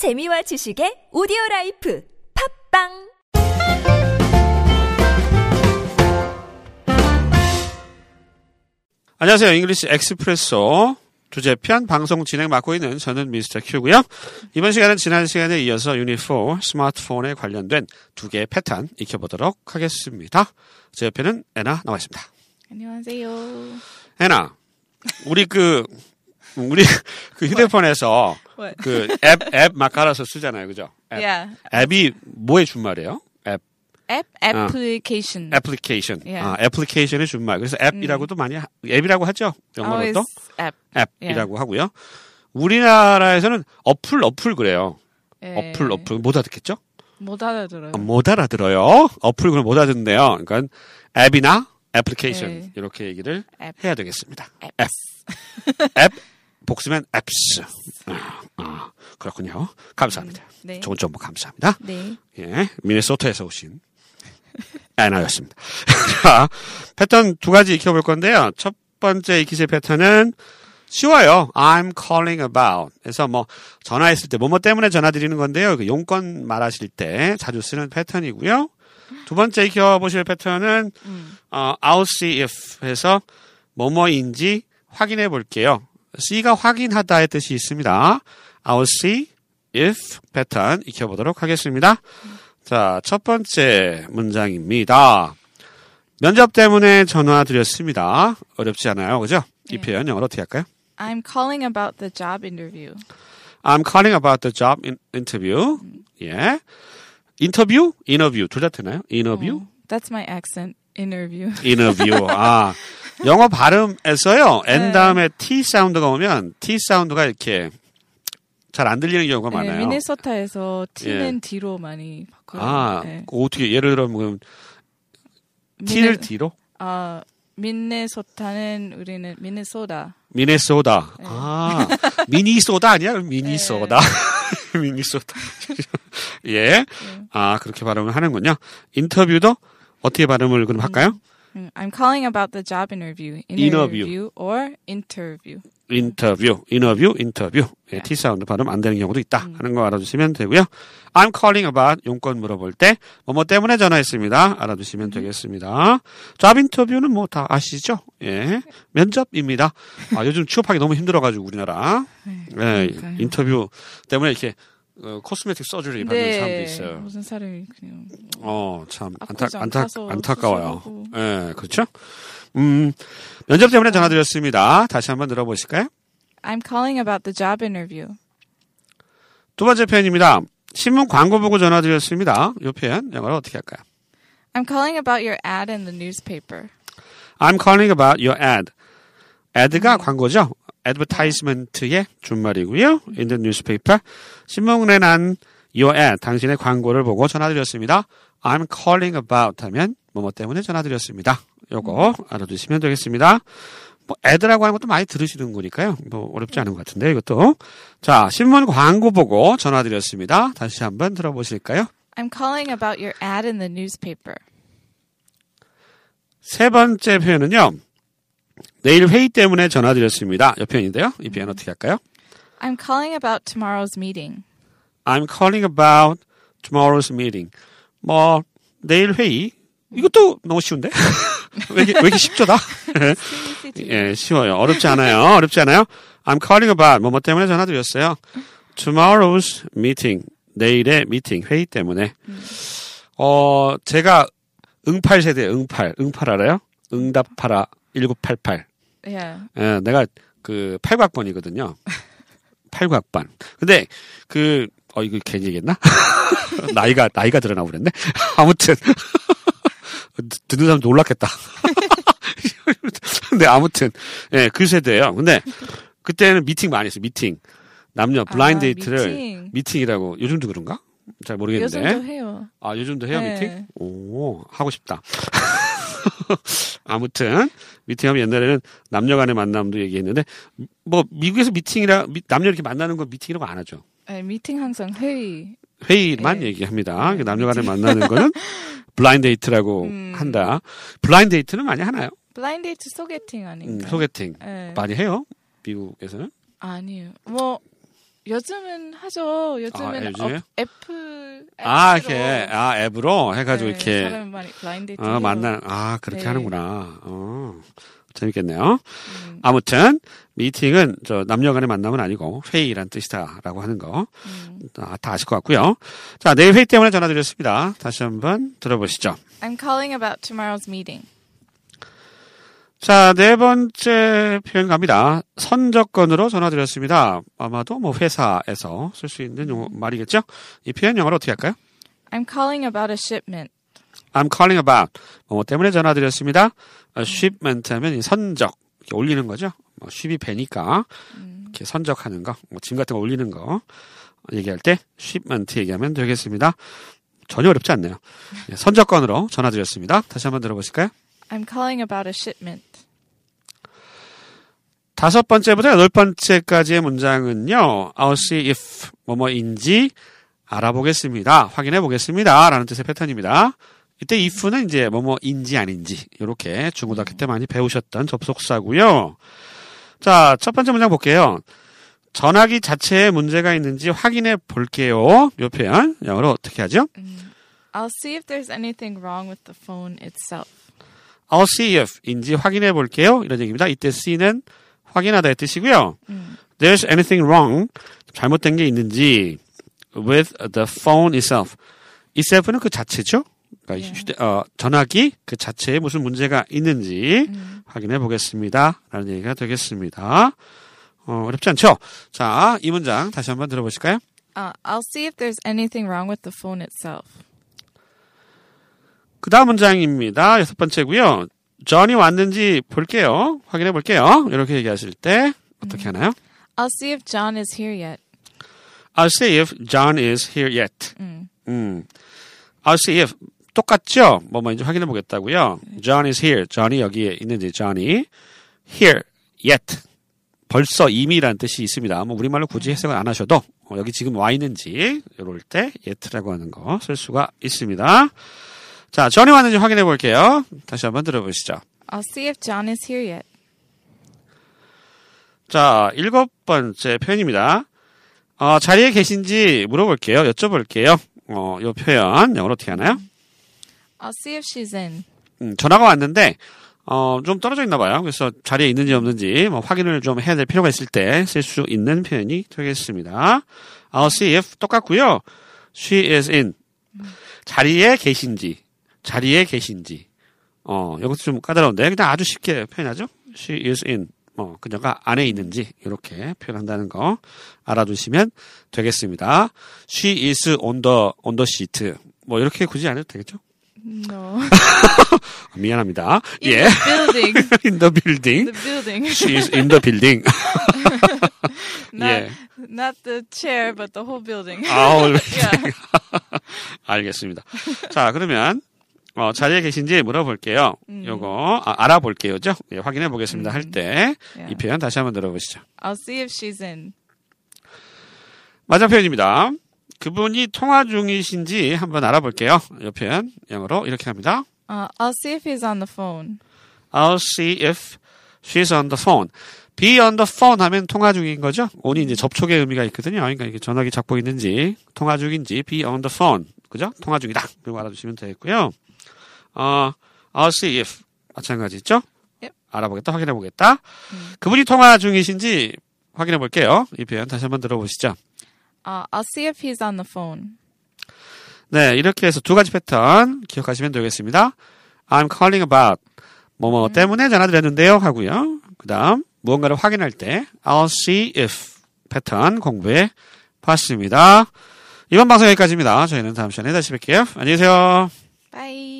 재미와 지식의 오디오 라이프 팟빵 안녕하세요. English Expresso 주제편 방송 진행 맡고 있는 저는 Mr. Q고요. 이번 시간은 지난 시간에 이어서 유니4 스마트폰에 관련된 두 개의 패턴 익혀보도록 하겠습니다. 제 옆에는 애나 나와 있습니다. 안녕하세요. 애나, 우리 그 우리 그 휴대폰에서? 그 앱 앱 막 깔아서 쓰잖아요, 그죠? 앱. Yeah. 앱이 뭐의 준말이에요? 앱 application. 애플리케이션. Yeah. 아, 애플리케이션의 준말. 그래서 앱이라고도 많이 하- 앱이라고 하죠. 영어로도. Always app. 앱이라고 하고요. 우리나라에서는 어플 어플 그래요. 예. 어플 어플 못 알아듣겠죠? 못 알아들어요. 아, 못 알아들어요. 어플 그럼 못 알아듣는데요. 그러니까 앱이나 애플리케이션 네. 이렇게 얘기를 앱. 해야 되겠습니다. 앱. 앱 복수면 앱스. 아, 아, 그렇군요. 감사합니다. 네. 좋은 정보 감사합니다. 네. 예, 미네소타에서 오신 애나였습니다. 자, 패턴 두 가지 익혀볼 건데요. 첫 번째 익히실 패턴은 쉬워요. I'm calling about. 그래서 뭐 전화했을 때 뭐뭐 때문에 전화 드리는 건데요. 그 용건 말하실 때 자주 쓰는 패턴이고요. 두 번째 익혀보실 패턴은 음. 어, I'll see if 해서 뭐뭐인지 확인해 볼게요. C가 확인하다의 뜻이 있습니다. I'll see if 패턴 익혀보도록 하겠습니다. 자, 첫 번째 문장입니다. 면접 때문에 전화 드렸습니다. 어렵지 않아요. 그죠? 이 네. 표현 영어로 어떻게 할까요? I'm calling about the job interview. I'm calling about the job in- interview. 예. 인터뷰? 인터뷰. 둘 다 되나요? 인터뷰? Oh, that's my accent. Interview. 인터뷰. 아, 영어 발음에서요. N 네. 다음에 T 사운드가 오면 T 사운드가 이렇게 잘 안 들리는 경우가 네, 많아요. 미네소타에서 T는 뒤로 많이 바꿔요. 아, 네. 그 어떻게 예를 들어 뭐 T를 미네- D로? 아, 미네소타는 우리는 미네소다. 미네소다. 네. 아, 미니소다 아니야? 미니소다. 미니소다. 예. 네. 아, 그렇게 발음을 하는군요. 인터뷰도 어떻게 발음을 그럼 할까요? 음, I'm calling about the job interview. Interview. Interview or interview. 인터뷰, 인터뷰, 인터뷰. 예, 네. T 사운드 발음 안 되는 경우도 있다 하는 거 알아두시면 되고요. I'm calling about 용건 물어볼 때 뭐뭐 때문에 전화했습니다. 알아두시면 되겠습니다. 잡 인터뷰는 뭐 다 아시죠? 예, 면접입니다. 아, 요즘 취업하기 너무 힘들어가지고 우리나라 네, 예. 인터뷰 때문에 이렇게 어, 코스메틱 서저리 받는 사람도 있어요. 무슨 사람이 그냥 어, 참 안타, 안타, 안타까워요. 예, 그렇죠? 음, 면접 때문에 전화드렸습니다. 다시 한번 들어보실까요? I'm calling about the job interview. 두 번째 표현입니다. 신문 광고 보고 전화드렸습니다. 이 표현 영어로 어떻게 할까요? I'm calling about your ad in the newspaper. I'm calling about your ad. ad가 광고죠. Advertisement의 준말이고요. in the newspaper. 신문에 난 your ad, 당신의 광고를 보고 전화드렸습니다. I'm calling about 하면 뭐뭐 때문에 전화드렸습니다. 요거 알아두시면 되겠습니다. 뭐 ad라고 하는 것도 많이 들으시는 거니까요. 뭐 어렵지 않은 것 같은데 이것도. 자, 신문 광고 보고 전화드렸습니다. 다시 한번 들어보실까요? I'm calling about your ad in the newspaper. 세 번째 표현은요. 내일 회의 때문에 전화드렸습니다. 이 표현인데요. 이 표현 어떻게 할까요? I'm calling about tomorrow's meeting. I'm calling about tomorrow's meeting. 뭐 내일 회의. 이것도 너무 쉬운데? 왜 이렇게, 왜 이렇게 쉽죠, 다? 예, 쉬워요. 어렵지 않아요. 어렵지 않아요. I'm calling about 뭐뭐 때문에 전화드렸어요. Tomorrow's meeting. 내일의 미팅, 회의 때문에. 어, 제가 응팔 세대, 응팔. 응팔 알아요? 응답하라 1988. Yeah. 예, 내가 그 8학번이거든요. 8학번. 근데 그, 어, 이거 괜히 얘기했나? 나이가, 나이가 드러나 버렸네? 아무튼. 듣- 듣는 사람 놀랐겠다. 근데 아무튼, 예, 그 세대예요 근데 그때는 미팅 많이 했어요, 미팅. 남녀 블라인드 아, date를 미팅. 이라고 요즘도 그런가? 잘 모르겠는데. 요즘도 해요. 아, 요즘도 해요, 네. 미팅? 오, 하고 싶다. 아무튼, 미팅하면 옛날에는 남녀 간의 만남도 얘기했는데, 뭐, 미국에서 미팅이라, 미- 남녀 이렇게 만나는 거 미팅이라고 안 하죠. 네, 미팅 항상 회의. 회의만 네. 얘기합니다. 남녀 간에 만나는 거는 blind date라고 음. 한다. blind date는 많이 하나요? blind date 소개팅 음, 아닌가요? 소개팅. 네. 많이 해요? 미국에서는? 아니요. 뭐 요즘은 하죠. 요즘은 아, 요즘에요? 어, 어플 아, 이렇게, 아, 앱으로 해가지고 네, 이렇게, 사람 많이 블라인드 어, 해요. 만나, 아, 그렇게 네. 하는구나. 어, 재밌겠네요. 음, 아무튼, 미팅은 저 남녀 간의 만남은 아니고 회의란 뜻이다라고 하는 거. 음. 아, 다 아실 것 같고요. 자, 내일 회의 때문에 전화드렸습니다. 다시 한번 들어보시죠. I'm calling about tomorrow's meeting. 자, 네 번째 표현 갑니다. 선적건으로 전화드렸습니다. 아마도 뭐 회사에서 쓸 수 있는 용어, 말이겠죠? 이 표현 영어로 어떻게 할까요? I'm calling about a shipment. I'm calling about 뭐 때문에 전화드렸습니다. 아, shipment 하면 이 선적 이렇게 올리는 거죠. 뭐 ship이 배니까 이렇게 선적하는 거, 뭐 짐 같은 거 올리는 거 얘기할 때 shipment 얘기하면 되겠습니다. 전혀 어렵지 않네요. 예, 선적건으로 전화드렸습니다. 다시 한번 들어보실까요? I'm calling about a shipment. 다섯 번째부터 여덟 번째까지의 문장은요. I'll see if 뭐뭐인지 알아보겠습니다. 확인해 보겠습니다. 라는 뜻의 패턴입니다. 이때 if는 이제 뭐뭐인지 아닌지 이렇게 중고등학교 때 많이 배우셨던 접속사고요. 자, 첫 번째 문장 볼게요. 전화기 자체에 문제가 있는지 확인해 볼게요. 이 표현 영어로 어떻게 하죠? I'll see if there's anything wrong with the phone itself. I'll see if인지 확인해 볼게요. 이런 얘기입니다. 이때 see는 확인하다의 뜻이고요. There's anything wrong, 잘못된 게 있는지 with the phone itself. itself는 그 자체죠. 그러니까 예. 휴대- 어, 전화기 그 자체에 무슨 문제가 있는지 확인해 보겠습니다. 라는 얘기가 되겠습니다. 어, 어렵지 않죠? 자, 이 문장 다시 한번 들어보실까요? Uh, I'll see if there's anything wrong with the phone itself. 그 다음 문장입니다. 여섯 번째고요. 전이 왔는지 볼게요. 확인해 볼게요. 이렇게 얘기하실 때 어떻게 하나요? I'll see if John is here yet. I'll see if John is here yet. 음. 음. I'll see if 똑같죠? 뭐 먼저 확인해 보겠다고요. John is here. John이 여기에 있는지 John이 here yet. 벌써 이미라는 뜻이 있습니다. 뭐 우리말로 굳이 해석을 안 하셔도 어, 여기 지금 와 있는지 이럴 때 yet라고 하는 거 쓸 수가 있습니다. 자, 전이 왔는지 확인해 볼게요. 다시 한번 들어보시죠. I'll see if John is here yet. 자, 일곱 번째 표현입니다. 어, 자리에 계신지 물어볼게요. 여쭤볼게요. 어, 요 표현 영어로 어떻게 하나요? I'll see if she's in. 음, 전화가 왔는데 어, 좀 떨어져 있나 봐요. 그래서 자리에 있는지 없는지 뭐 확인을 좀 해야 될 필요가 있을 때 쓸 수 있는 표현이 되겠습니다. I'll see if 똑같고요. She is in. 자리에 계신지, 자리에 계신지. 어, 이것도 좀 까다로운데 그냥 아주 쉽게 표현하죠. She is in. 어, 그녀가 안에 있는지 이렇게 표현한다는 거 알아두시면 되겠습니다. She is on the on the seat. 뭐 이렇게 굳이 안 해도 되겠죠? No. 미안합니다. In 예. the building. in the building. the building. She is in the building. not, 예. not the chair, but the whole building. 아우, yeah. 알겠습니다. 자, 그러면 어, 자리에 계신지 물어볼게요. 요거 아, 알아볼게요죠. 예, 확인해 보겠습니다. 할때이 Yeah. 표현 다시 한번 들어보시죠. I'll see if she's in. 맞은 표현입니다. 그분이 통화 중이신지 한번 알아볼게요. 이 표현 영어로 이렇게 합니다. Uh, I'll see if he's on the phone. I'll see if she's on the phone. be on the phone 하면 통화 중인 거죠. on이 이제 접촉의 의미가 있거든요. 그러니까 이게 전화기 잡고 있는지 통화 중인지 be on the phone. 그죠? 통화 중이다. 그리고 알아두시면 되겠고요. 어, I'll see if 마찬가지죠. Yep. 알아보겠다, 확인해 보겠다. 그분이 통화 중이신지 확인해 볼게요. 이 표현 다시 한번 들어보시죠. Uh, I'll see if he's on the phone. 네, 이렇게 해서 두 가지 패턴 기억하시면 되겠습니다. I'm calling about 뭐뭐 때문에 전화드렸는데요 하고요. 그 다음 무언가를 확인할 때 I'll see if 패턴 공부해 봤습니다. 이번 방송 여기까지입니다. 저희는 다음 시간에 다시 뵐게요. 안녕히 계세요. 바이.